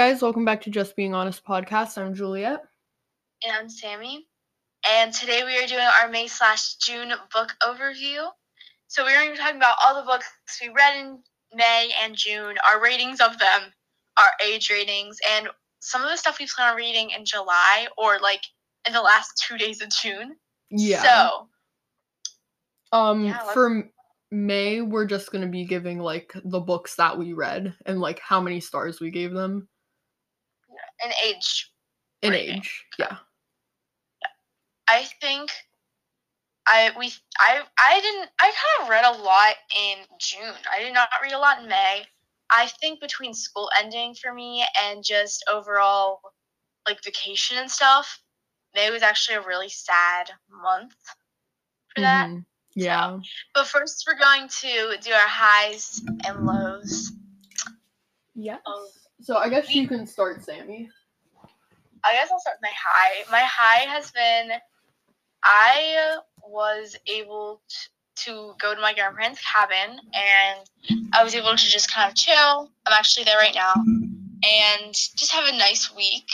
Guys, welcome back to Just Being Honest podcast. I'm Juliet. And I'm Sammy. And today we are doing our May slash June book overview. So we're going to be talking about all the books we read in May and June, our ratings of them, our age ratings, and some of the stuff we plan on reading in July or like in the last two days of June. Yeah. So um Yeah, for May, we're just going to be giving like the books that we read and like how many stars we gave them in age, in Rating. age. Yeah. I think I we I I didn't I kind of read a lot in June. I did not read a lot in May. I think between school ending for me and just overall like vacation and stuff, May was actually a really sad month for that. Mhm. Yeah. But first we're going to do our highs and lows. Yes. Um, so I guess you can start, Sammy. I guess I'll start with my high. My high has been I was able to go to my grandparents' cabin and I was able to just kind of chill. I'm actually there right now and just have a nice week,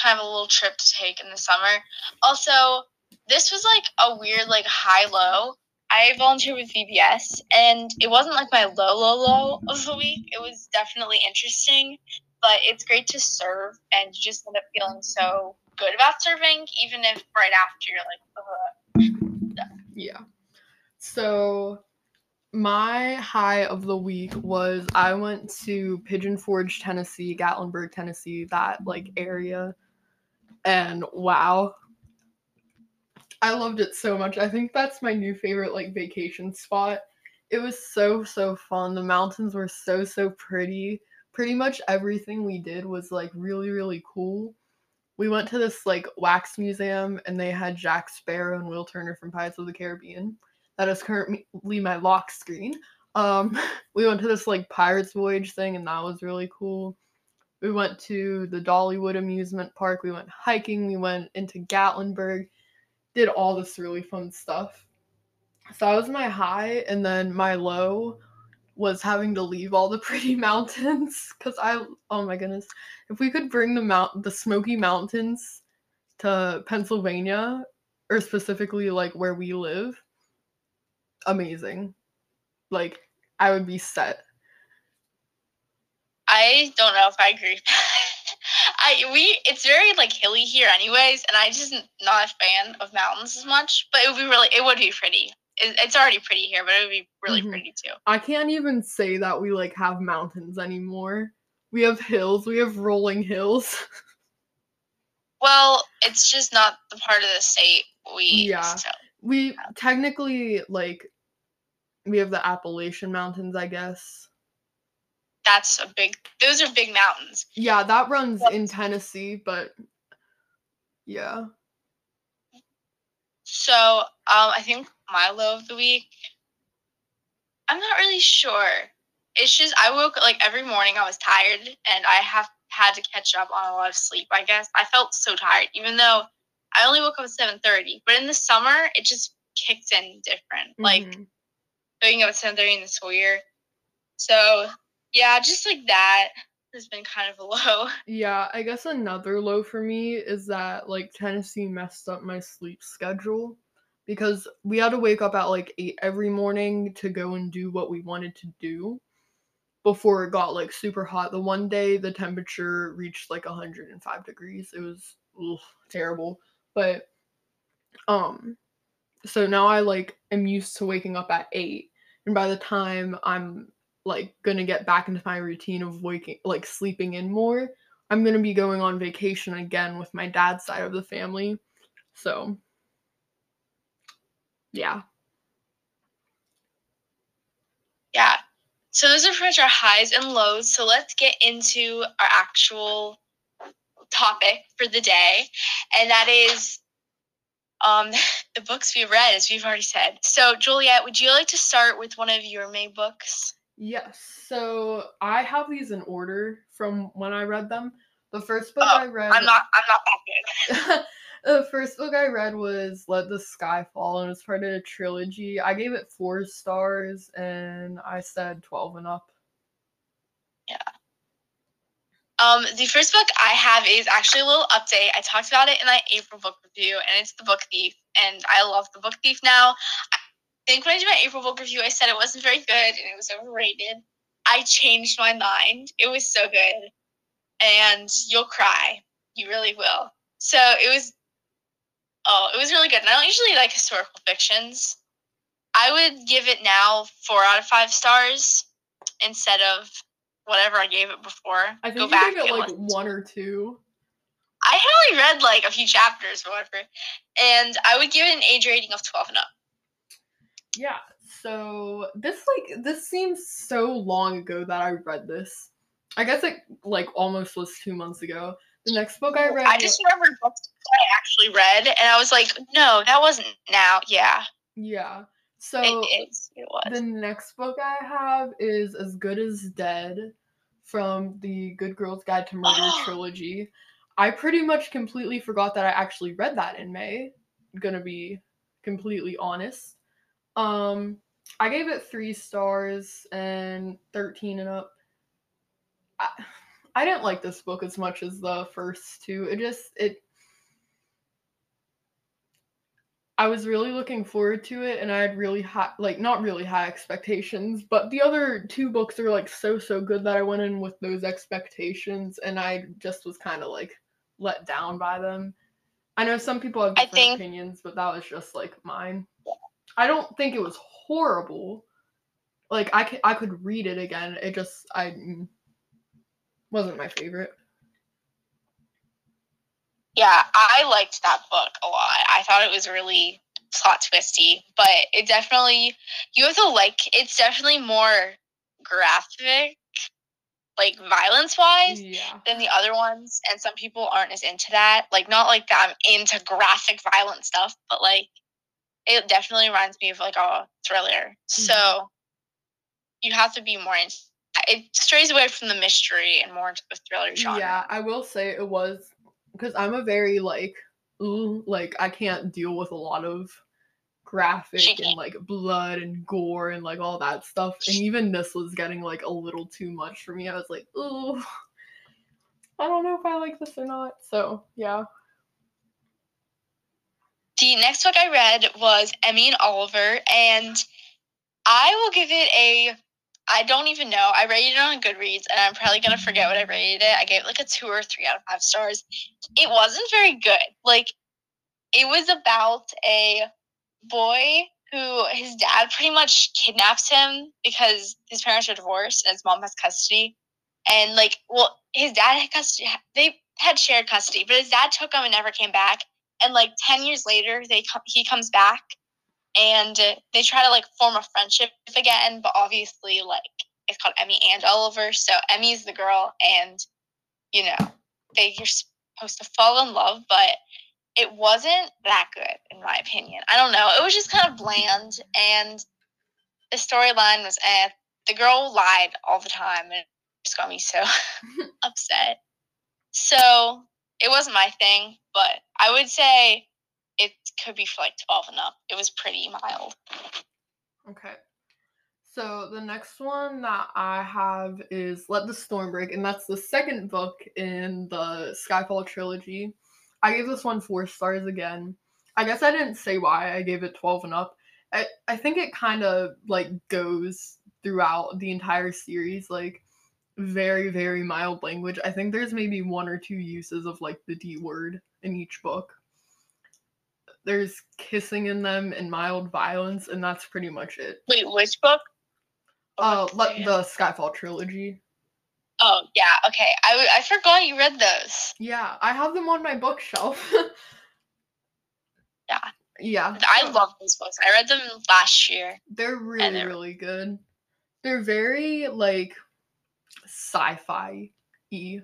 kind of a little trip to take in the summer. Also, this was like a weird like high low. I volunteered with VBS and it wasn't like my low low low of the week. It was definitely interesting but it's great to serve and you just end up feeling so good about serving even if right after you're like Ugh. Yeah. So my high of the week was I went to Pigeon Forge, Tennessee, Gatlinburg, Tennessee, that like area. And wow. I loved it so much. I think that's my new favorite like vacation spot. It was so so fun. The mountains were so so pretty. Pretty much everything we did was like really really cool. We went to this like wax museum and they had Jack Sparrow and Will Turner from Pirates of the Caribbean. That is currently my lock screen. Um, we went to this like Pirates Voyage thing and that was really cool. We went to the Dollywood amusement park. We went hiking. We went into Gatlinburg. Did all this really fun stuff. So that was my high, and then my low was having to leave all the pretty mountains because I oh my goodness if we could bring the mount the Smoky Mountains to Pennsylvania or specifically like where we live amazing like I would be set I don't know if I agree. I we it's very like hilly here anyways, and I just not a fan of mountains as much. But it would be really it would be pretty. It, it's already pretty here, but it would be really Mhm. pretty too. I can't even say that we like have mountains anymore we have hills we have rolling hills Well, it's just not the part of the state we Yeah. so we technically like we have the Appalachian Mountains I guess that's a big those are big mountains. Yeah, that runs Yep. in Tennessee, but yeah. So, um, I think my low of the week. I'm not really sure. It's just I woke like every morning I was tired and I have had to catch up on a lot of sleep. I guess I felt so tired, even though I only woke up at seven thirty. But in the summer, it just kicked in different. Like Mhm. waking up at seven thirty in the school year. So yeah, just like that has been kind of low. yeah, I guess another low for me is that like Tennessee messed up my sleep schedule because we had to wake up at like 8 every morning to go and do what we wanted to do before it got like super hot. The one day the temperature reached like 105 degrees. It was ugh, terrible. But um so now I like am used to waking up at 8 and by the time I'm like gonna get back into my routine of waking like sleeping in more, I'm gonna be going on vacation again with my dad's side of the family. So yeah. Yeah. So those are pretty much our highs and lows. So let's get into our actual topic for the day, and that is um the books we've read, as we've already said. So Juliet, would you like to start with one of your May books? Yes. So I have these in order from when I read them. The first book Oh, I read I'm not. I'm not that good. the first book I read was Let the Sky Fall and it's part of a trilogy. I gave it four stars and I said twelve and up. Yeah. Um, the first book I have is actually a little update. I talked about it in my April book review, and it's The Book Thief. And I love The Book Thief now. I think when I did my April book review, I said it wasn't very good and it was overrated. I changed my mind. It was so good. And you'll cry. You really will. So it was, oh, it was really good. And I don't usually like historical fictions. I would give it now four out of five stars instead of whatever I gave it before. I think Go you back gave it like listen. one or two. I had only read like a few chapters or whatever, and I would give it an age rating of twelve and up. Yeah. So this like this seems so long ago that I read this. I guess it like almost was two months ago. The next book I read. I just remember books I actually read, and I was like, no, that wasn't now. Yeah, yeah. So it is. It was. the next book I have is As Good as Dead from the Good Girls Guide to Murder Oh. trilogy. I pretty much completely forgot that I actually read that in May. Gonna be completely honest. Um, I gave it three stars and 13 and up. I, I didn't like this book as much as the first two. It just, it, I was really looking forward to it and I had really high like not really high expectations, but the other two books are like so so good that I went in with those expectations and I just was kind of like let down by them. I know some people have different think- opinions, but that was just like mine. I don't think it was horrible. Like I could I could read it again. It just I mm, wasn't my favorite. Yeah, I liked that book a lot. I thought it was really plot twisty, but it definitely you have to like it's definitely more graphic, like violence wise. Yeah. Than the other ones, and some people aren't as into that. Like, not like that I'm into graphic, violent stuff, but like, it definitely reminds me of like a thriller. Mm-hmm. So, you have to be more into. It strays away from the mystery and more into the thriller genre. Yeah, I will say it was because I'm a very like ooh, like I can't deal with a lot of graphic and like blood and gore and like all that stuff. And even this was getting like a little too much for me. I was like, ooh, I don't know if I like this or not. So yeah. The next book I read was Emmy and Oliver, and I will give it a. I don't even know. I rated it on Goodreads, and I'm probably gonna forget what I rated it. I gave it like a two or three out of five stars. It wasn't very good. Like, it was about a boy who his dad pretty much kidnaps him because his parents are divorced and his mom has custody. And like, well, his dad had custody. They had shared custody, but his dad took him and never came back and like 10 years later they come he comes back and they try to like form a friendship again but obviously like it's called emmy and oliver so emmy's the girl and you know they you're supposed to fall in love but it wasn't that good in my opinion i don't know it was just kind of bland and the storyline was eh. the girl lied all the time and it just got me so upset so it wasn't my thing, but I would say it could be for like 12 and up. It was pretty mild. Okay. So the next one that I have is Let the Storm Break, and that's the second book in the Skyfall trilogy. I gave this one four stars again. I guess I didn't say why I gave it 12 and up. I, I think it kind of like goes throughout the entire series, like very, very mild language. I think there's maybe one or two uses of like the D word in each book. There's kissing in them and mild violence, and that's pretty much it. Wait, which book? Uh, What let the Skyfall trilogy. Oh, yeah, okay. I I forgot you read those. Yeah, I have them on my bookshelf. Yeah. Yeah. I love those books. I read them last year. They're really, they're- really good. They're very like sci-fi e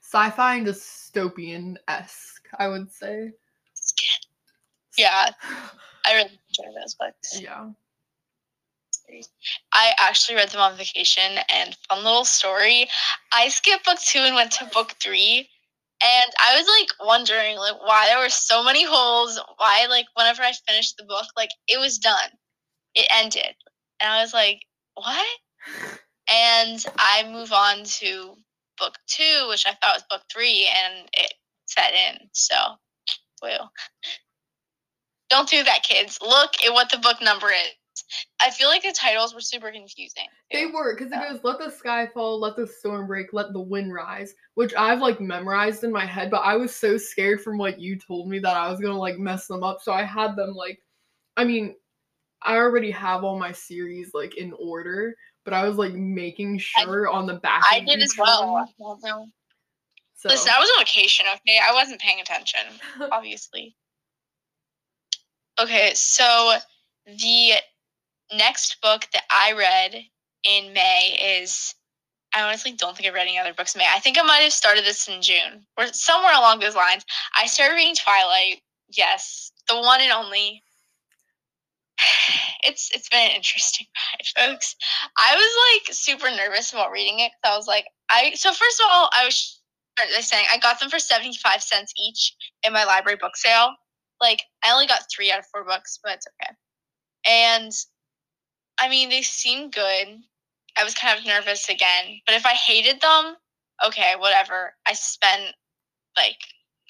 Sci-fi and dystopian esque, I would say. Yeah, I really enjoy those books. Yeah. I actually read them on vacation and fun little story. I skipped book two and went to book three. And I was like wondering like why there were so many holes, why like whenever I finished the book, like it was done. It ended. And I was like, what? And I move on to book two, which I thought was book three, and it set in. So, well, don't do that, kids. Look at what the book number is. I feel like the titles were super confusing. They were because it goes let the sky fall, let the storm break, let the wind rise, which I've like memorized in my head, but I was so scared from what you told me that I was gonna like mess them up. So I had them like I mean, I already have all my series like in order, but I was like making sure on the back. I did as well. So. Listen, I was on vacation, okay? I wasn't paying attention, obviously. okay, so the next book that I read in May is I honestly don't think I've read any other books in May. I think I might have started this in June or somewhere along those lines. I started reading Twilight. Yes, the one and only. It's it's been an interesting ride, folks. I was like super nervous about reading it because I was like, I so first of all, I was saying I got them for seventy five cents each in my library book sale. Like I only got three out of four books, but it's okay. And I mean, they seem good. I was kind of nervous again, but if I hated them, okay, whatever. I spent like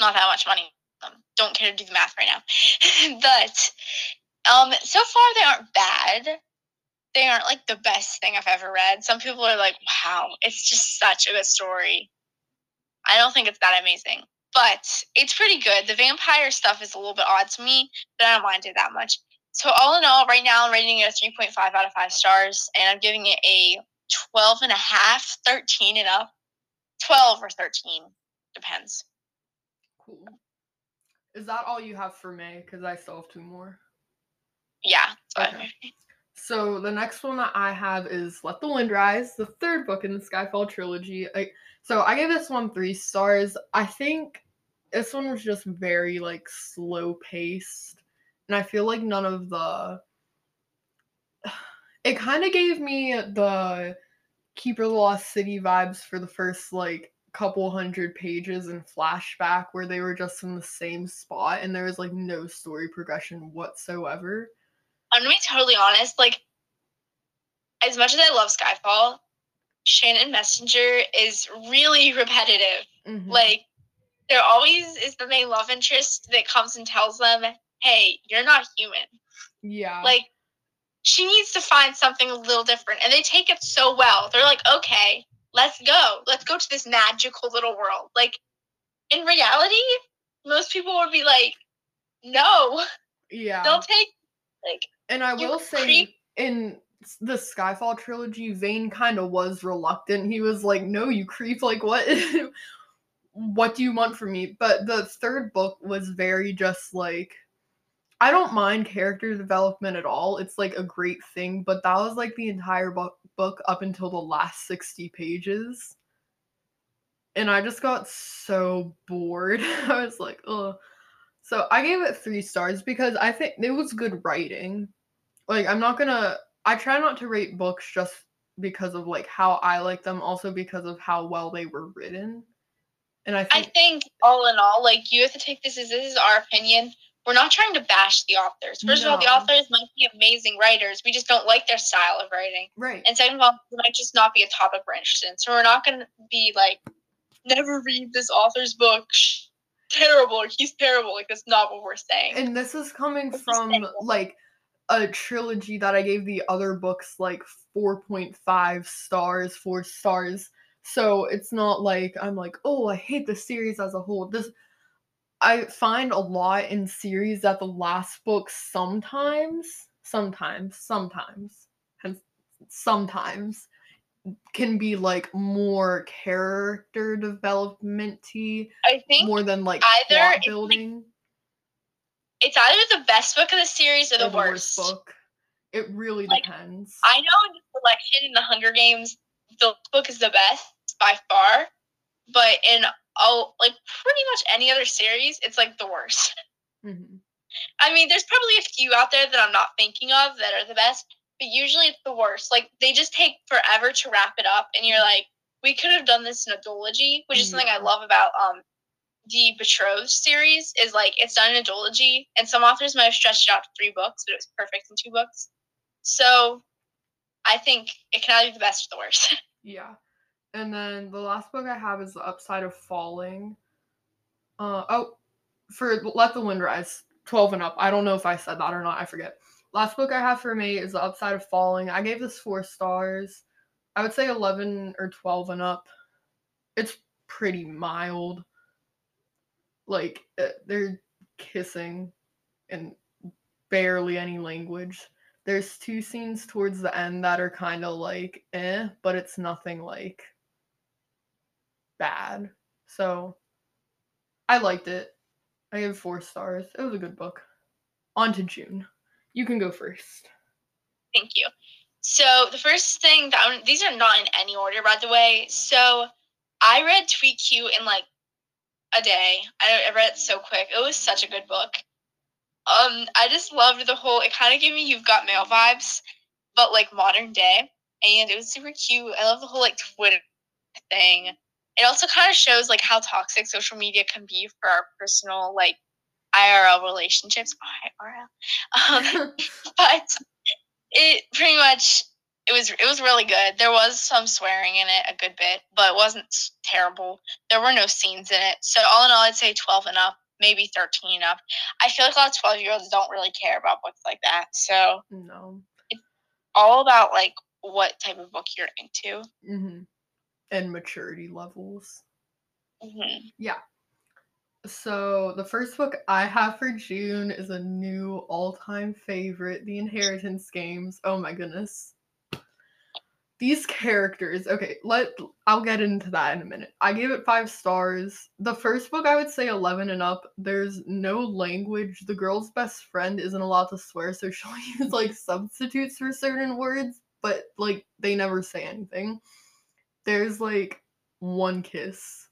not that much money. Don't care to do the math right now. but um so far they aren't bad. They aren't like the best thing I've ever read. Some people are like, "Wow, it's just such a good story." I don't think it's that amazing, but it's pretty good. The vampire stuff is a little bit odd to me, but I don't mind it that much. So all in all, right now I'm rating it a 3.5 out of 5 stars, and I'm giving it a 12 and a half, 13 and up. 12 or 13, depends. Cool. Is that all you have for May? Because I still have two more. Yeah. Okay. So the next one that I have is Let the Wind Rise, the third book in the Skyfall trilogy. Like, so I gave this one three stars. I think this one was just very like slow paced and I feel like none of the it kind of gave me the Keeper of the Lost City vibes for the first like couple hundred pages in flashback where they were just in the same spot and there was like no story progression whatsoever. I'm gonna be totally honest, like as much as I love Skyfall, Shannon Messenger is really repetitive. Mm-hmm. Like there always is the main love interest that comes and tells them, hey, you're not human. Yeah. Like, she needs to find something a little different. And they take it so well. They're like, okay, let's go. Let's go to this magical little world. Like, in reality, most people would be like, no. Yeah. They'll take, like, and I will say, creep- in the Skyfall trilogy, Vane kind of was reluctant. He was like, no, you creep. Like, what? what do you want from me? But the third book was very just like, I don't mind character development at all. It's like a great thing, but that was like the entire book book up until the last 60 pages. And I just got so bored. I was like, oh. So I gave it three stars because I think it was good writing. Like I'm not gonna I try not to rate books just because of like how I like them, also because of how well they were written. And I think, I think all in all, like you have to take this as this is our opinion we're not trying to bash the authors. First no. of all, the authors might be amazing writers. We just don't like their style of writing. Right. And second of all, it might just not be a topic we're interested in. So we're not to be like, never read this author's book. Terrible. Or he's terrible. Like, that's not what we're saying. And this is coming from, like, a trilogy that I gave the other books, like, 4.5 stars, 4 stars. So it's not like I'm like, oh, I hate the series as a whole. This I find a lot in series that the last book sometimes, sometimes, sometimes, and sometimes can be like more character developmenty. I think more than like either plot building. It's, either the best book of the series or the, or the worst. worst. book. It really like, depends. I know in the selection in the Hunger Games, the book is the best by far, but in oh, like pretty much any other series, it's like the worst. Mm-hmm. I mean, there's probably a few out there that I'm not thinking of that are the best, but usually it's the worst. Like they just take forever to wrap it up, and you're like, we could have done this in a duology, which is yeah. something I love about um the Betrothed series. Is like it's done in a duology, and some authors might have stretched it out to three books, but it was perfect in two books. So I think it can either be the best or the worst. Yeah. And then the last book I have is The Upside of Falling. Uh oh, for Let the Wind Rise, 12 and up. I don't know if I said that or not. I forget. Last book I have for me is The Upside of Falling. I gave this four stars. I would say 11 or 12 and up. It's pretty mild. Like, uh, they're kissing and barely any language. There's two scenes towards the end that are kind of like eh, but it's nothing like bad. So I liked it. I gave four stars. It was a good book. On to June. You can go first. Thank you. So the first thing that I'm, these are not in any order, by the way. So I read Tweet Cute in like a day. I, I read it so quick. It was such a good book. Um, I just loved the whole. It kind of gave me You've Got Mail vibes, but like modern day, and it was super cute. I love the whole like Twitter thing. It also kind of shows like how toxic social media can be for our personal like IRL relationships. IRL, um, but it pretty much it was it was really good. There was some swearing in it a good bit, but it wasn't terrible. There were no scenes in it. So all in all, I'd say twelve and up maybe 13 up. I feel like a lot of 12 year olds don't really care about books like that. So, no. It's all about like what type of book you're into. Mm-hmm. And maturity levels. Mm-hmm. Yeah. So, the first book I have for June is a new all time favorite The Inheritance Games. Oh my goodness these characters okay let i'll get into that in a minute. I gave it five stars. The first book i would say 11 and up there's no language. The girl's best friend isn't allowed to swear so she'll use like substitutes for certain words but like they never say anything. There's like one kiss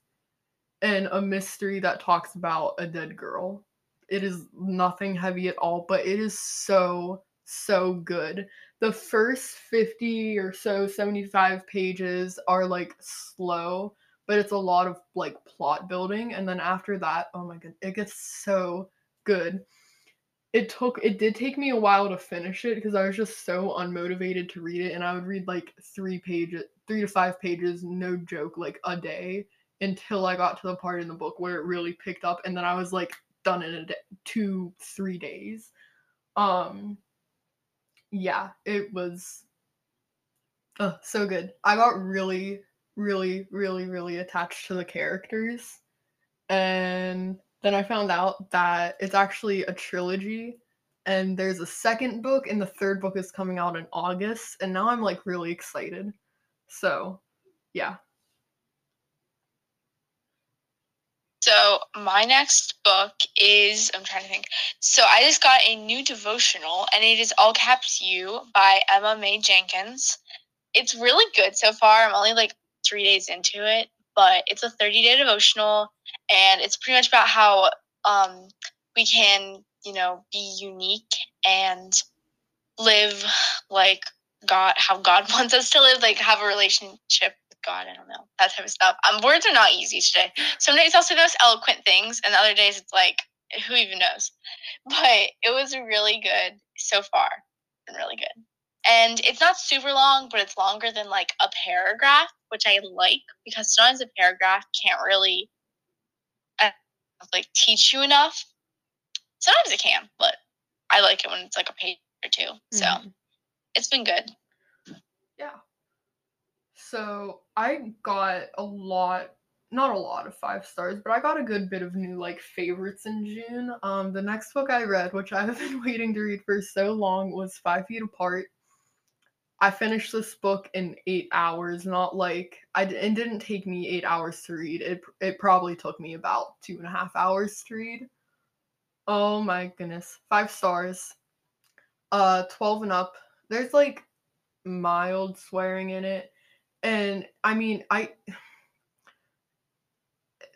and a mystery that talks about a dead girl. It is nothing heavy at all but it is so so good the first 50 or so 75 pages are like slow but it's a lot of like plot building and then after that oh my god it gets so good. It took it did take me a while to finish it because i was just so unmotivated to read it and i would read like three pages three to five pages no joke like a day until i got to the part in the book where it really picked up and then i was like done in a day two three days. Um yeah, it was oh, so good. I got really, really, really, really attached to the characters. And then I found out that it's actually a trilogy and there's a second book and the third book is coming out in August and now I'm like really excited. So, yeah. So my next book is I'm trying to think. So I just got a new devotional and it is All Caps You by Emma Mae Jenkins. It's really good so far. I'm only like three days into it, but it's a 30 day devotional and it's pretty much about how um, we can, you know, be unique and live like God, how God wants us to live, like have a relationship God, I don't know that type of stuff. Um, words are not easy today. Some days I'll say those eloquent things, and other days it's like, who even knows? But it was really good so far, and really good. And it's not super long, but it's longer than like a paragraph, which I like because sometimes a paragraph can't really uh, like teach you enough. Sometimes it can, but I like it when it's like a page or 2 So mm-hmm. it's been good. So I got a lot, not a lot of five stars, but I got a good bit of new like favorites in June. Um, the next book I read, which I have been waiting to read for so long, was Five Feet Apart. I finished this book in eight hours, not like I it didn't take me eight hours to read. It it probably took me about two and a half hours to read. Oh my goodness, five stars. Uh, twelve and up. There's like mild swearing in it and I mean, I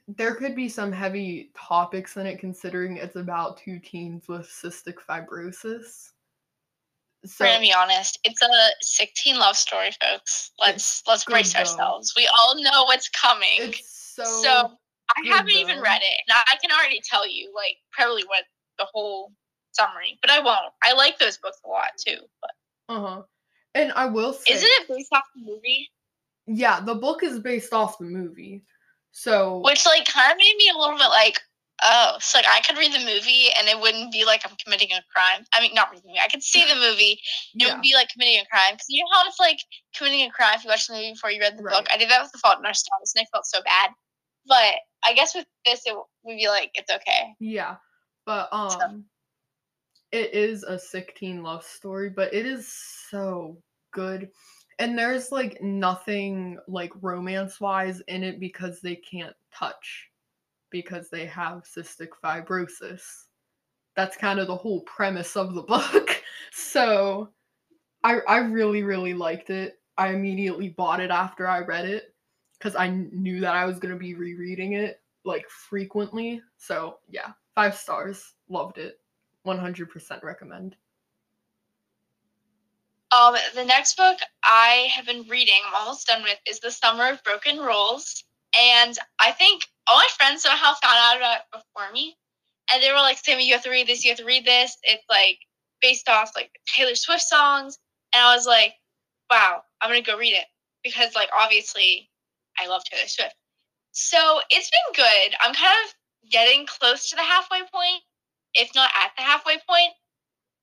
there could be some heavy topics in it considering it's about two teens with cystic fibrosis. So, We're gonna be honest. It's a sick teen love story, folks. Let's let's brace though. ourselves. We all know what's coming. It's so So I haven't though. even read it. Now I can already tell you like probably what the whole summary, but I won't. I like those books a lot too. But uh huh. And I will say, isn't it based off the movie? Yeah, the book is based off the movie. So Which like kind of made me a little bit like, oh, so like I could read the movie and it wouldn't be like I'm committing a crime. I mean, not read the movie. I could see the movie. and It yeah, would be like committing a crime because you know how it's like committing a crime if you watch the movie before you read the Right. book. I did that with The Fault in Our Stars and I felt so bad. But I guess with this, it would be like it's okay. yeah. But um it is a sick teen love story, but it is so good. And there's like nothing like romance wise in it because they can't touch because they have cystic fibrosis. That's kind of the whole premise of the book. So I I really really liked it. I immediately bought it after I read it cuz I knew that I was going to be rereading it like frequently. So, yeah, 5 stars. Loved it. 100% recommend. Um, the next book I have been reading, I'm almost done with, is The Summer of Broken Rules. And I think all my friends somehow found out about it before me. And they were like, Sammy, you have to read this, you have to read this. It's like based off like Taylor Swift songs. And I was like, wow, I'm gonna go read it. Because like obviously I love Taylor Swift. So it's been good. I'm kind of getting close to the halfway point, if not at the halfway point.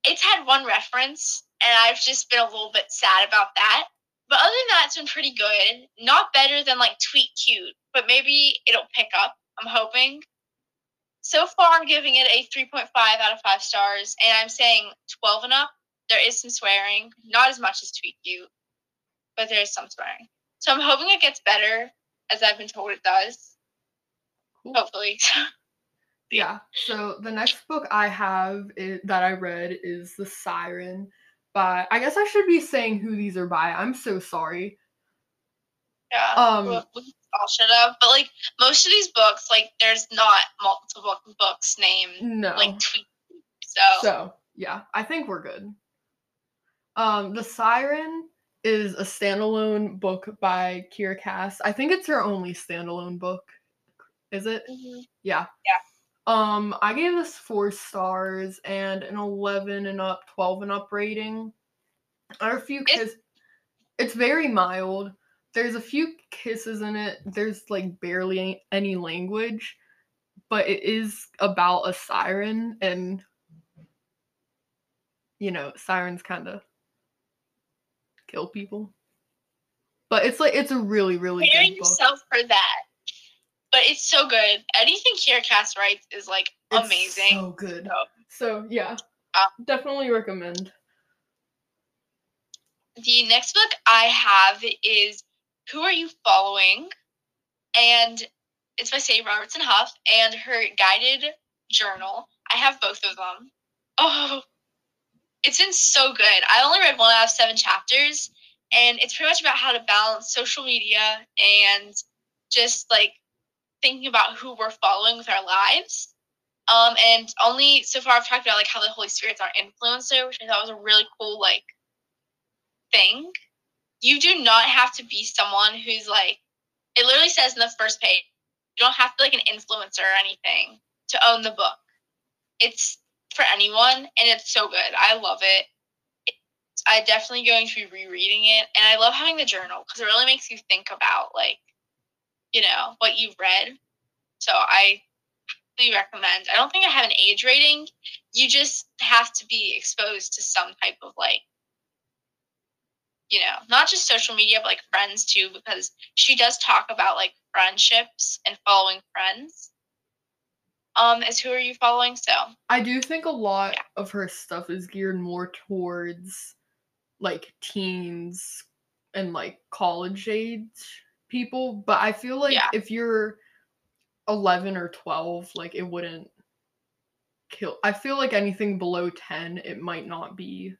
It's had one reference, and I've just been a little bit sad about that. But other than that, it's been pretty good. Not better than like Tweet Cute, but maybe it'll pick up. I'm hoping. So far, I'm giving it a 3.5 out of 5 stars, and I'm saying 12 and up. There is some swearing, not as much as Tweet Cute, but there is some swearing. So I'm hoping it gets better, as I've been told it does. Cool. Hopefully. Yeah. So the next book I have i that I read is The Siren by I guess I should be saying who these are by. I'm so sorry. Yeah. Um, we we all should have. But like most of these books, like there's not multiple books named No. like Tweet. So, So, yeah, I think we're good. Um, The Siren is a standalone book by Kiera Cass. I think it's her only standalone book. Is it? Mhm. Yeah. Yeah. Um, I gave this four stars and an 11 and up, 12 and up rating. There are a few It's- kiss. It's very mild. There's a few kisses in it. There's like barely any language, but it is about a siren, and you know, sirens kind of kill people. But it's like it's a really, really preparing good book. yourself for that. But it's so good. Anything Kiera Cass writes is like It's amazing. So good. So- So yeah, Uh, definitely recommend. the next book I have is Who Are You Following? And it's by Sadie Robertson Huff and her guided journal. I have both of them. Oh, it's been so good. I only read one out of seven chapters, and it's pretty much about how to balance social media and just like thinking about who we're following with our lives. Um, and only so far I've talked about like how the Holy Spirit's our influencer, which I thought was a really cool like thing. You do not have to be someone who's like it literally says in the first page, you don't have to be like an influencer or anything to own the book. It's for anyone and it's so good. I love it. I definitely going to be rereading it and I love having the journal because it really makes you think about like you know what you've read. So I highly recommend. I don't think I have an age rating. You just have to be exposed to some type of like you know, not just social media, but like friends too, because she does talk about like friendships and following friends. Um, as who are you following? So I do think a lot Yeah. of her stuff is geared more towards like teens and like college age people, but I feel like Yeah. if you're 11 or 12, like it wouldn't kill. I feel like anything below 10, it might not be.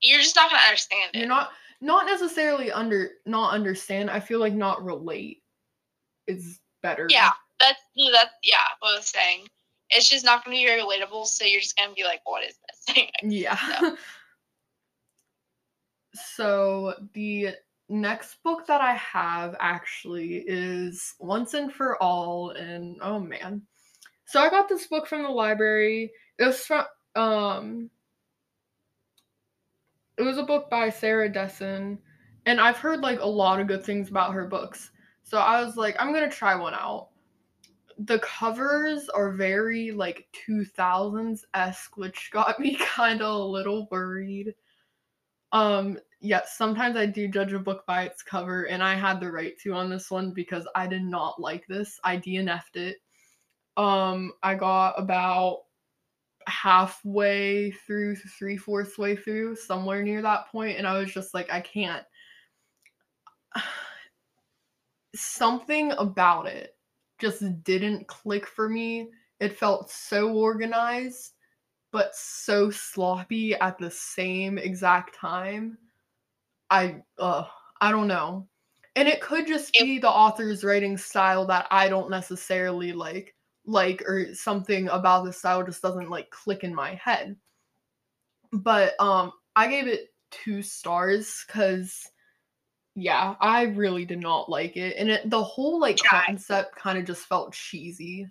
you're just not gonna understand it. You're not not necessarily under not understand. I feel like not relate is better. yeah, that's that's yeah, what I was saying. It's just not gonna be very relatable, so you're just gonna be like, what is this? Yeah. No. so the next book that I have actually is Once and for All, and oh man. So I got this book from the library. It was from um it was a book by Sarah Dessen and I've heard like a lot of good things about her books. So I was like, I'm gonna try one out. The covers are very like 2000s esque, which got me kind of a little worried. Um, yes, sometimes I do judge a book by its cover, and I had the right to on this one because I did not like this. I DNF'd it. Um, I got about halfway through, three fourths way through, somewhere near that point, and I was just like, I can't. Something about it just didn't click for me. It felt so organized, but so sloppy at the same exact time. I uh I don't know. And it could just be the author's writing style that I don't necessarily like like or something about the style just doesn't like click in my head. But um I gave it 2 stars cuz yeah, I really did not like it and it the whole like concept kind of just felt cheesy.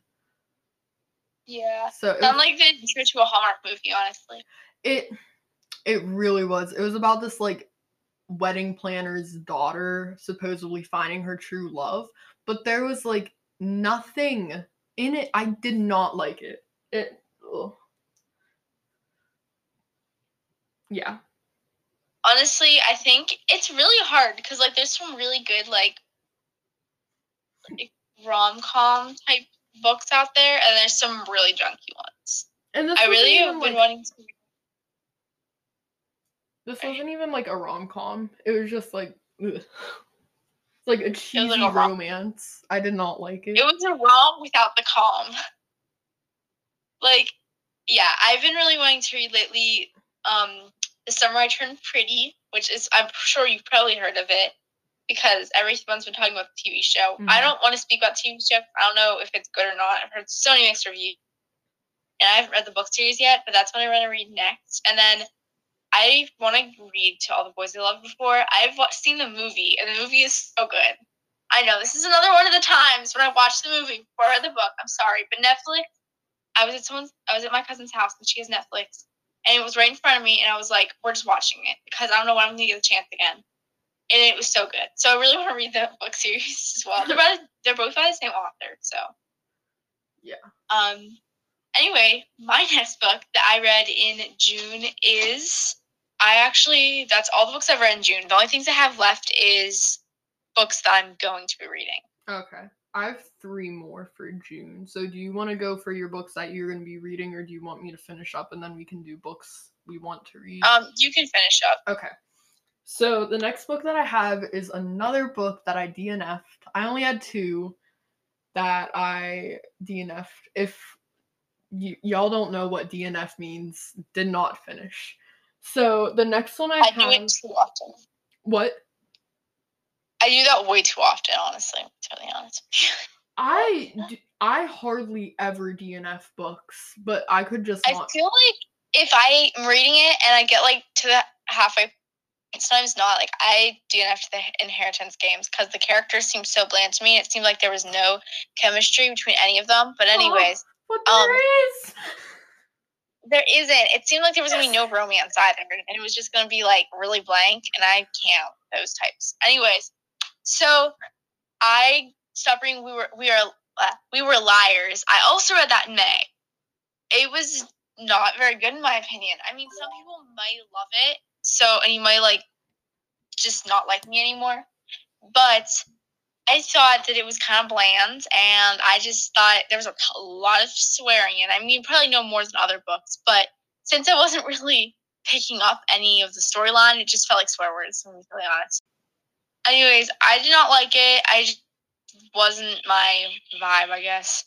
Yeah. So it like the intro to a Hallmark movie, honestly. it it really was. It was about this like wedding planner's daughter supposedly finding her true love, but there was like nothing in it. I did not like it. It ugh. Yeah. Honestly, I think it's really hard because like there's some really good like, rom com type books out there, and there's some really junky ones. And I really have been like, wanting to. This wasn't even like a rom com. It was just like ugh. it's like a cheesy like a rom- romance. I did not like it. It was a rom without the calm. Like, yeah, I've been really wanting to read lately. Um, the summer I turned pretty, which is I'm sure you've probably heard of it because everyone's been talking about the TV show. I Mhm. don't want to speak about TV show. I don't know if it's good or not. I've heard so many mixed reviews, and I haven't read the book series yet. But that's what I want to read next. And then I want to read To All the Boys I Loved Before. I've seen the movie, and the movie is so good. I know this is another one of the times when I watched the movie before I read the book. I'm sorry, but Netflix. I was at someone's. I was at my cousin's house, and she has Netflix, and it was right in front of me, and I was like, "We're just watching it because I don't know when I'm gonna get a chance again." And it was so good. So I really want to read the book series as well. They're by, they're both by the same author, so. Yeah. Um. Anyway, my next book that I read in June is I actually that's all the books I've read in June. The only things I have left is books that I'm going to be reading. Okay. I have three more for June. So do you want to go for your books that you're going to be reading or do you want me to finish up and then we can do books we want to read? Um, you can finish up. Okay. So the next book that I have is another book that I DNF'd. I only had two that I DNF'd. If y- y'all don't know what DNF means, did not finish. So the next one I, I do have it too often. what I do that way too often, honestly. To be honest. I I hardly ever DNF books, but I could just I feel like if I am reading it and I get like to the halfway, sometimes not. Like I DNF to the inheritance games because the characters seem so bland to me. It seemed like there was no chemistry between any of them. But anyways, But um, there is. There isn't. It seemed like there was gonna be no romance either, and it was just gonna be like really blank. And I can't those types. Anyways, so I stopped reading. We were we are uh, we were liars. I also read that in May. It was not very good in my opinion. I mean, some people might love it, so and you might like just not like me anymore. But I thought that it was kind of bland, and I just thought there was a lot of swearing in. it. I mean, probably know more than other books, but since I wasn't really picking up any of the storyline, it just felt like swear words. To be really honest. Anyways, I did not like it. I just wasn't my vibe, I guess.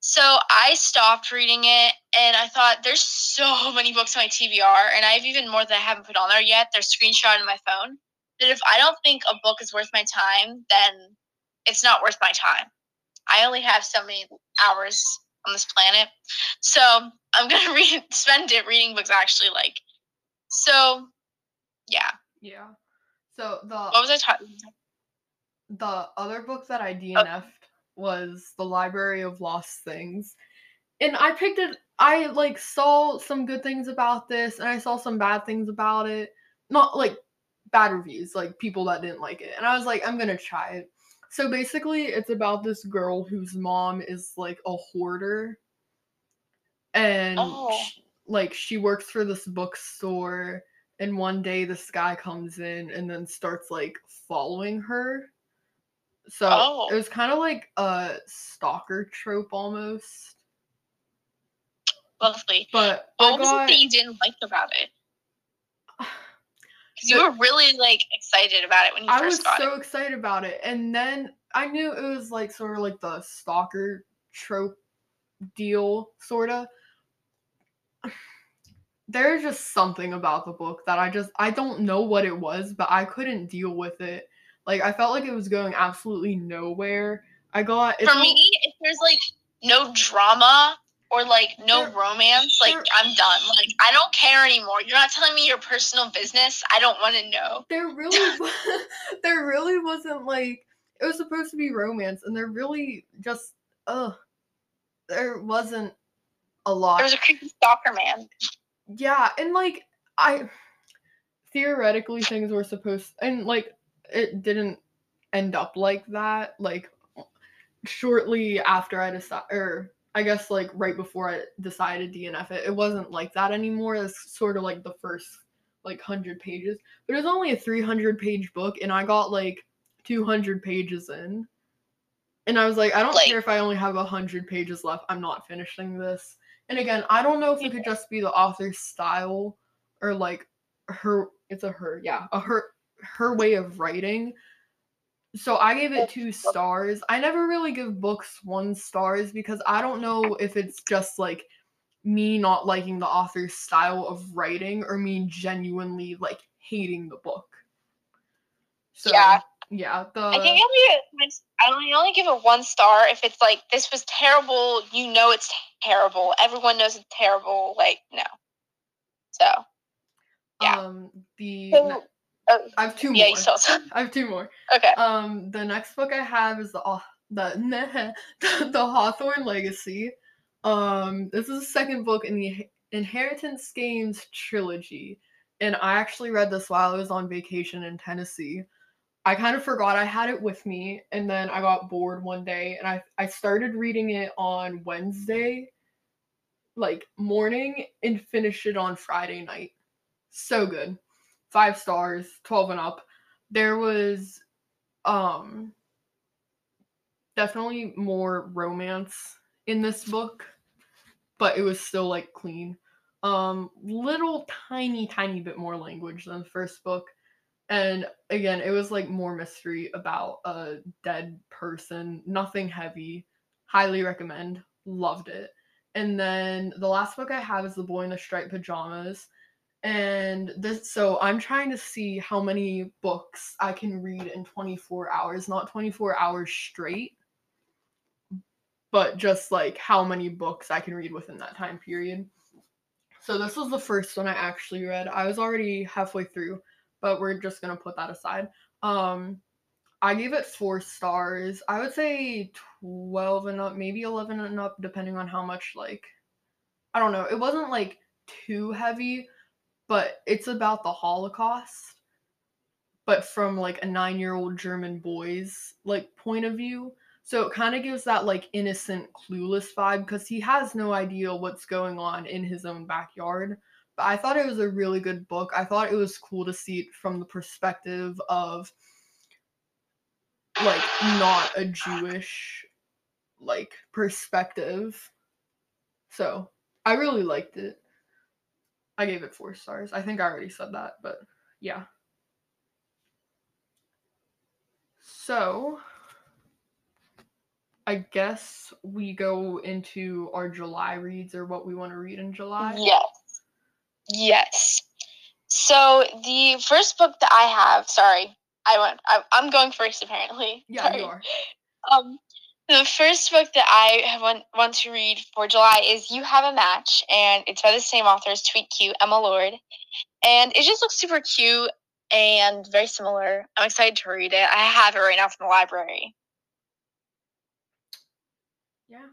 So I stopped reading it, and I thought there's so many books on my TBR, and I have even more that I haven't put on there yet. They're screenshot on my phone. That if I don't think a book is worth my time, then it's not worth my time. I only have so many hours on this planet, so I'm gonna read spend it reading books actually like. So, yeah. Yeah. So the What was I talking? the other book that I oh. DNF'd was The Library of Lost Things. And I picked it I like saw some good things about this and I saw some bad things about it. Not like bad reviews, like people that didn't like it. And I was like, I'm gonna try it. So basically, it's about this girl whose mom is like a hoarder, and Oh. sh- like she works for this bookstore. And one day, this guy comes in and then starts like following her. So Oh. it was kind of like a stalker trope almost. Lovely. But I What was got it that you didn't like about it? You were really like excited about it when you I first got it. I was so excited about it. And then I knew it was like sort of like the stalker trope deal, sort of. There's just something about the book that I just I don't know what it was, but I couldn't deal with it. Like I felt like it was going absolutely nowhere. I got For me, if there's like no drama or like no There- romance, like there- I'm done. Like I don't care anymore. You're not telling me your personal business. I don't want to know. there really there really wasn't like it was supposed to be romance and there really just ugh there wasn't a lot There was a creepy stalker man. yeah and like i theoretically things were supposed and like it didn't end up like that like shortly after i decided or i guess like right before i decided dnf it it wasn't like that anymore. It's sort of like the first like 100 pages but it was only a 300 page book and i got like 200 pages in. And i was like i don't Like- care if i only have 100 pages left. I'm not finishing this. And again i don't know if it could just be the author's style or like her it's a her yeah a her her way of writing so i gave it two stars i never really give books one stars because i don't know if it's just like me not liking the author's style of writing or me genuinely like hating the book so Yeah. yeah the I think I only I only give it one star if it's like this was terrible. You know it's terrible. Everyone knows it's terrible. Like no. So yeah. um the So, uh, i have two yeah, more still i have two more okay. Um, the next book I have is the the the, the Hawthorne Legacy. Um, this is the second book in the Inheritance Games trilogy, and I actually read this while I was on vacation in Tennessee. I kind of forgot I had it with me, and then I got bored one day, and I I started reading it on Wednesday, like morning, and finished it on Friday night. So good, five stars, twelve and up. There was um definitely more romance in this book but it was still like clean. Um little tiny tiny bit more language than the first book. And again it was like more mystery about a dead person. Nothing heavy. Highly recommend. Loved it. And then the last book i have is the boy in the striped pajamas and this so i'm trying to see how many books i can read in 24 hours not 24 hours straight but just like how many books i can read within that time period. So this was the first one i actually read. I was already halfway through but we're just gonna put that aside. Um i gave it four stars. I would say 12 and up maybe 11 and up depending on how much like i don't know. It wasn't like too heavy but it's about the Holocaust, but from like a nine year old German boy's like point of view. So it kind of gives that like innocent, clueless vibe because he has no idea what's going on in his own backyard. But I thought it was a really good book. I thought it was cool to see it from the perspective of like not a Jewish like perspective. So I really liked it. I gave it four stars. I think I already said that, but yeah. So I guess we go into our July reads or what we want to read in July. Yes. Yes. So the first book that I have, sorry, I went. I, I'm going first apparently. Yeah, Sorry. you are. Um, the first book that I want, want to read for July is You Have a Match, and it's by the same author as Tweet Cute, Emma Lord. And it just looks super cute and very similar. I'm excited to read it. I have it right now from the library. Yeah.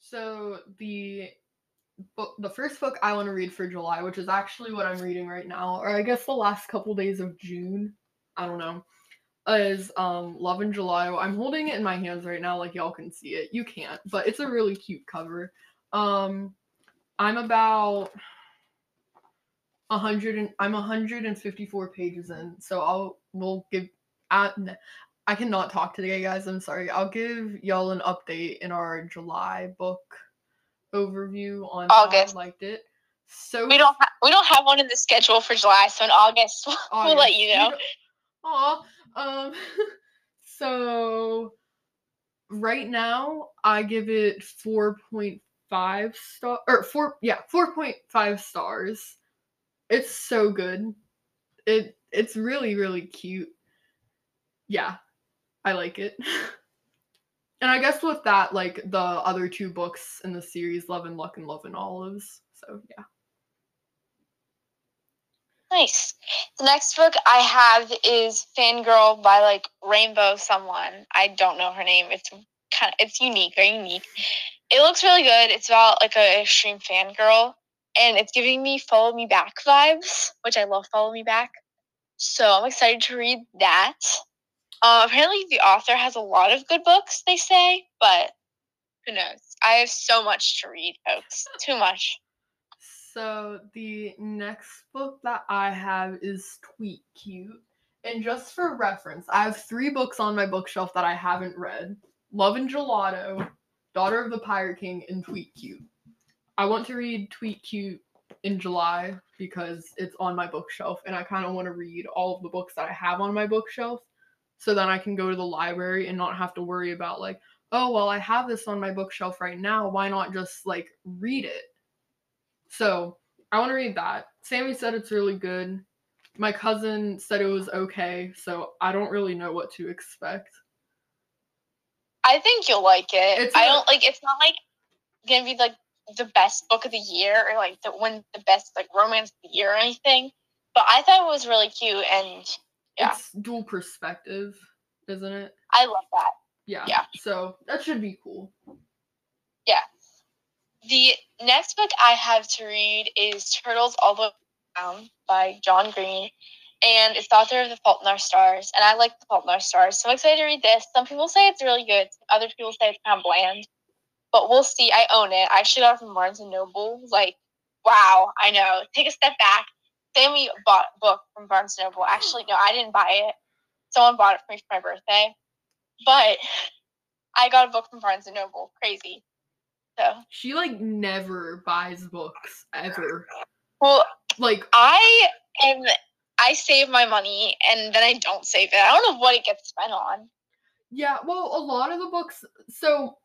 So the book, the first book I want to read for July, which is actually what I'm reading right now, or I guess the last couple days of June. I don't know. Is um Love in July. I'm holding it in my hands right now, like y'all can see it. You can't, but it's a really cute cover. Um, I'm about 100 and I'm 154 pages in, so I'll we'll give at I cannot talk today, guys. I'm sorry. I'll give y'all an update in our July book overview on August. how I liked it. So We don't ha- we don't have one in the schedule for July, so in August we'll let you know. Aw. Um so right now I give it 4.5 star or 4 yeah, 4.5 stars. It's so good. It it's really really cute. Yeah. I like it. and I guess with that like the other two books in the series Love and Luck and Love and Olives. So yeah. Nice. The next book I have is Fangirl by like Rainbow someone. I don't know her name. It's kind of it's unique, very unique. It looks really good. It's about like a extreme fangirl and it's giving me follow me back vibes, which I love follow me back. So I'm excited to read that. Uh, apparently the author has a lot of good books, they say, but who knows? I have so much to read, folks. Too much. So the next book that I have is Tweet Cute. And just for reference, I have three books on my bookshelf that I haven't read. Love and Gelato, Daughter of the Pirate King, and Tweet Cute. I want to read Tweet Cute in July because it's on my bookshelf and I kind of want to read all of the books that I have on my bookshelf so then I can go to the library and not have to worry about like, oh, well, I have this on my bookshelf right now. Why not just like read it? So I want to read that. Sammy said it's really good. My cousin said it was okay, so I don't really know what to expect. I think you'll like it. It's I don't like. It's not like gonna be like the best book of the year or like the win the best like romance of the year or anything. But I thought it was really cute and Yeah. It's dual perspective, isn't it? I love that. Yeah. Yeah. So that should be cool. The next book I have to read is Turtles All the Way Down by John Green. And it's the author of The Fault in Our Stars. And I like The Fault in Our Stars. So I'm excited to read this. Some people say it's really good. Other people say it's kind of bland. But we'll see. I own it. I actually got it from Barnes and Noble. Like, wow, I know. Take a step back. Sammy bought a book from Barnes and Noble. Actually, no, I didn't buy it. Someone bought it for me for my birthday. But I got a book from Barnes and Noble. Crazy. So She like never buys books ever. well Like I am I save my money and then I don't save it. I don't know what it gets spent on. Yeah, well, a lot of the books. So,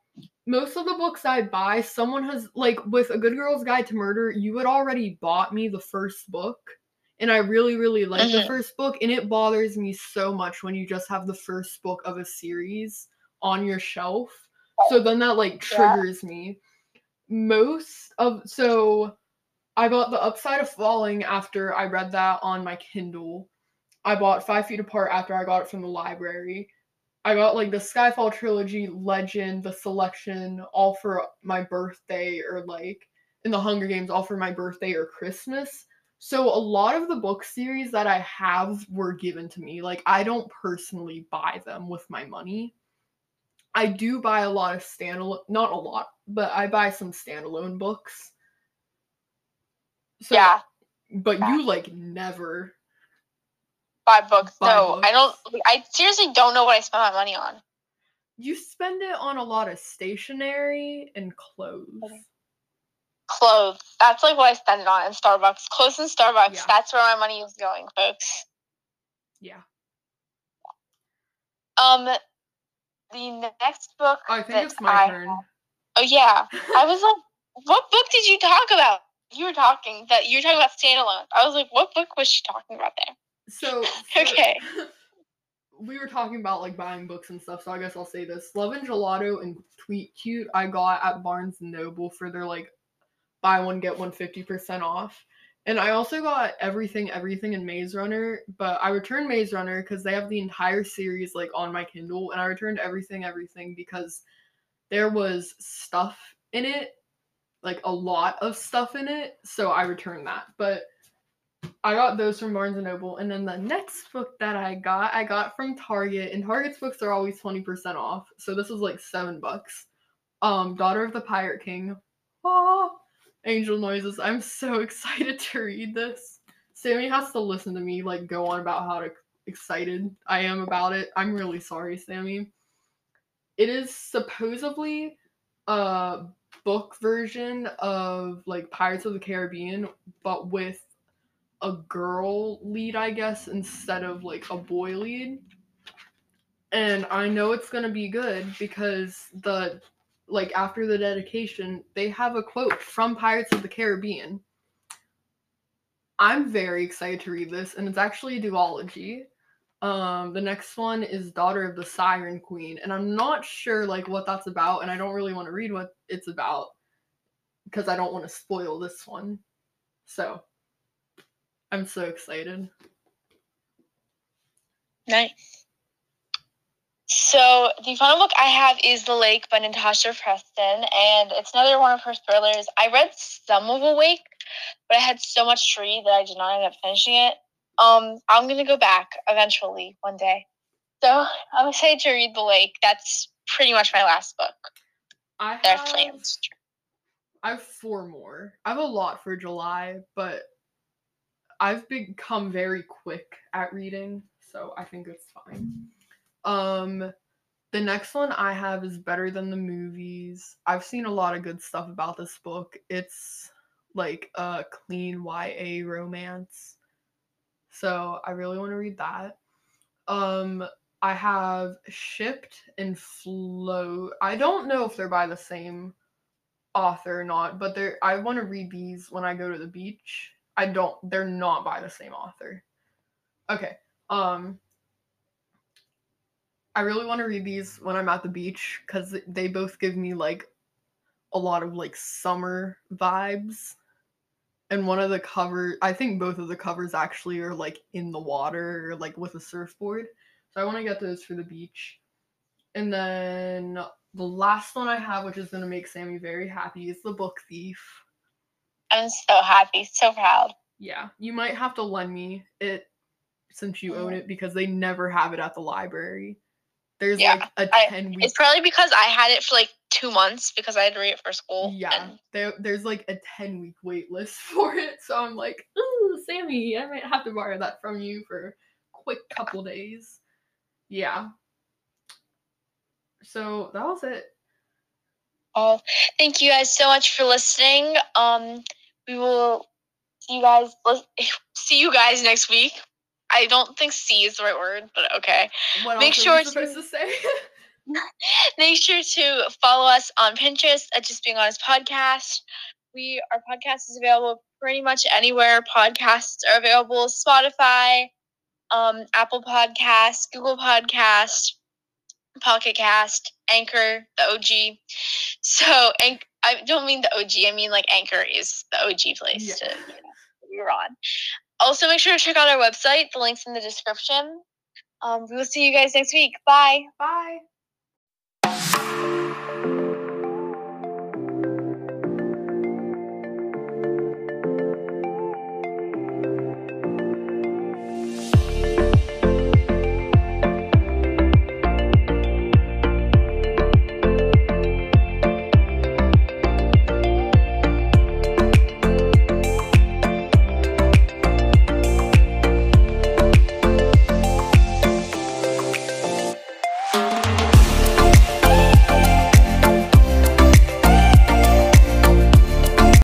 most of the books I buy, someone has like with a Good Girl's Guide to Murder. You had already bought me the first book, and I really, really like the Mhm. first book. And it bothers me so much when you just have the first book of a series on your shelf. So then that like Yeah. triggers me. Most of so, I bought The Upside of Falling after I read that on my Kindle. I bought Five Feet Apart after I got it from the library. I got like the Skyfall trilogy, Legend, the Selection, all for my birthday, or like in the Hunger Games, all for my birthday or Christmas. So a lot of the book series that I have were given to me. Like I don't personally buy them with my money. I do buy a lot of standalone, not a lot, but I buy some standalone books. So, yeah, But you like never. buy books. Buy no, I don't. I seriously don't know what I spend my money on. You spend it on a lot of stationery and clothes. Okay. Clothes. That's like what I spend it on in Starbucks. Clothes and Starbucks. Yeah. That's where my money is going, folks. Yeah. Um the next book oh, I think that it's my I turn. Oh yeah. I was like, what book did you talk about? You were talking that you were talking about standalone. I was like, what book was she talking about there? So for- Okay. we were talking about like buying books and stuff, so I guess I'll say this. Love and Gelato and Tweet Cute I got at Barnes Noble for their like buy one get one 50% off. And I also got everything, everything in Maze Runner, but I returned Maze Runner because they have the entire series like on my Kindle, and I returned everything, everything because there was stuff in it like a lot of stuff in it, so I returned that. But I got those from Barnes and Noble, and then the next book that I got, I got from Target, and Target's books are always twenty percent off, so this was like seven bucks. Um, Daughter of the Pirate King. Oh, angel noises. I'm so excited to read this. Sammy has to listen to me like go on about how excited I am about it. I'm really sorry, Sammy. It is supposedly a book version of like Pirates of the Caribbean, but with a girl lead, I guess, instead of like a boy lead. And I know it's gonna be good because the like after the dedication, they have a quote from Pirates of the Caribbean. I'm very excited to read this, and it's actually a duology. Um, the next one is Daughter of the Siren Queen, and I'm not sure like what that's about, and I don't really want to read what it's about because I don't want to spoil this one. So I'm so excited. Nice. So the final book I have is The Lake by Natasha Preston, and it's another one of her thrillers. I read some of Awake, but I had so much to read that I did not end up finishing it. Um, I'm gonna go back eventually one day. So I'm excited to read The Lake. That's pretty much my last book. I have, plans. I have four more. I have a lot for July, but I've become very quick at reading, so I think it's fine. Um the next one I have is better than the movies. I've seen a lot of good stuff about this book. It's like a clean YA romance. So I really want to read that. Um I have Shipped and Float. I don't know if they're by the same author or not, but they're I want to read these when I go to the beach I don't they're not by the same author. Okay. Um I really want to read these when I'm at the beach cuz they both give me like a lot of like summer vibes. And one of the cover I think both of the covers actually are like in the water or like with a surfboard. So I want to get those for the beach. And then the last one I have, which is going to make Sammy very happy, is The Book Thief. I'm so happy, so proud. Yeah, you might have to lend me it since you own mm. it because they never have it at the library. There's yeah, like a I, 10 week. It's probably because I had it for like two months because I had to read it for school. Yeah, and... there, there's like a 10 week wait list for it. So I'm like, ooh, Sammy, I might have to borrow that from you for a quick couple days. Yeah. So that was it. Oh, thank you guys so much for listening. Um, we will see you guys. See you guys next week. I don't think "see" is the right word, but okay. What Make sure to, to say. Make sure to follow us on Pinterest at Just Being Honest Podcast. We our podcast is available pretty much anywhere podcasts are available. Spotify, um, Apple Podcasts, Google Podcasts, Pocket Cast, Anchor, the OG. So, and I don't mean the OG. I mean like Anchor is the OG place yeah. to you know, you're on. Also, make sure to check out our website. The link's in the description. Um, we will see you guys next week. Bye. Bye.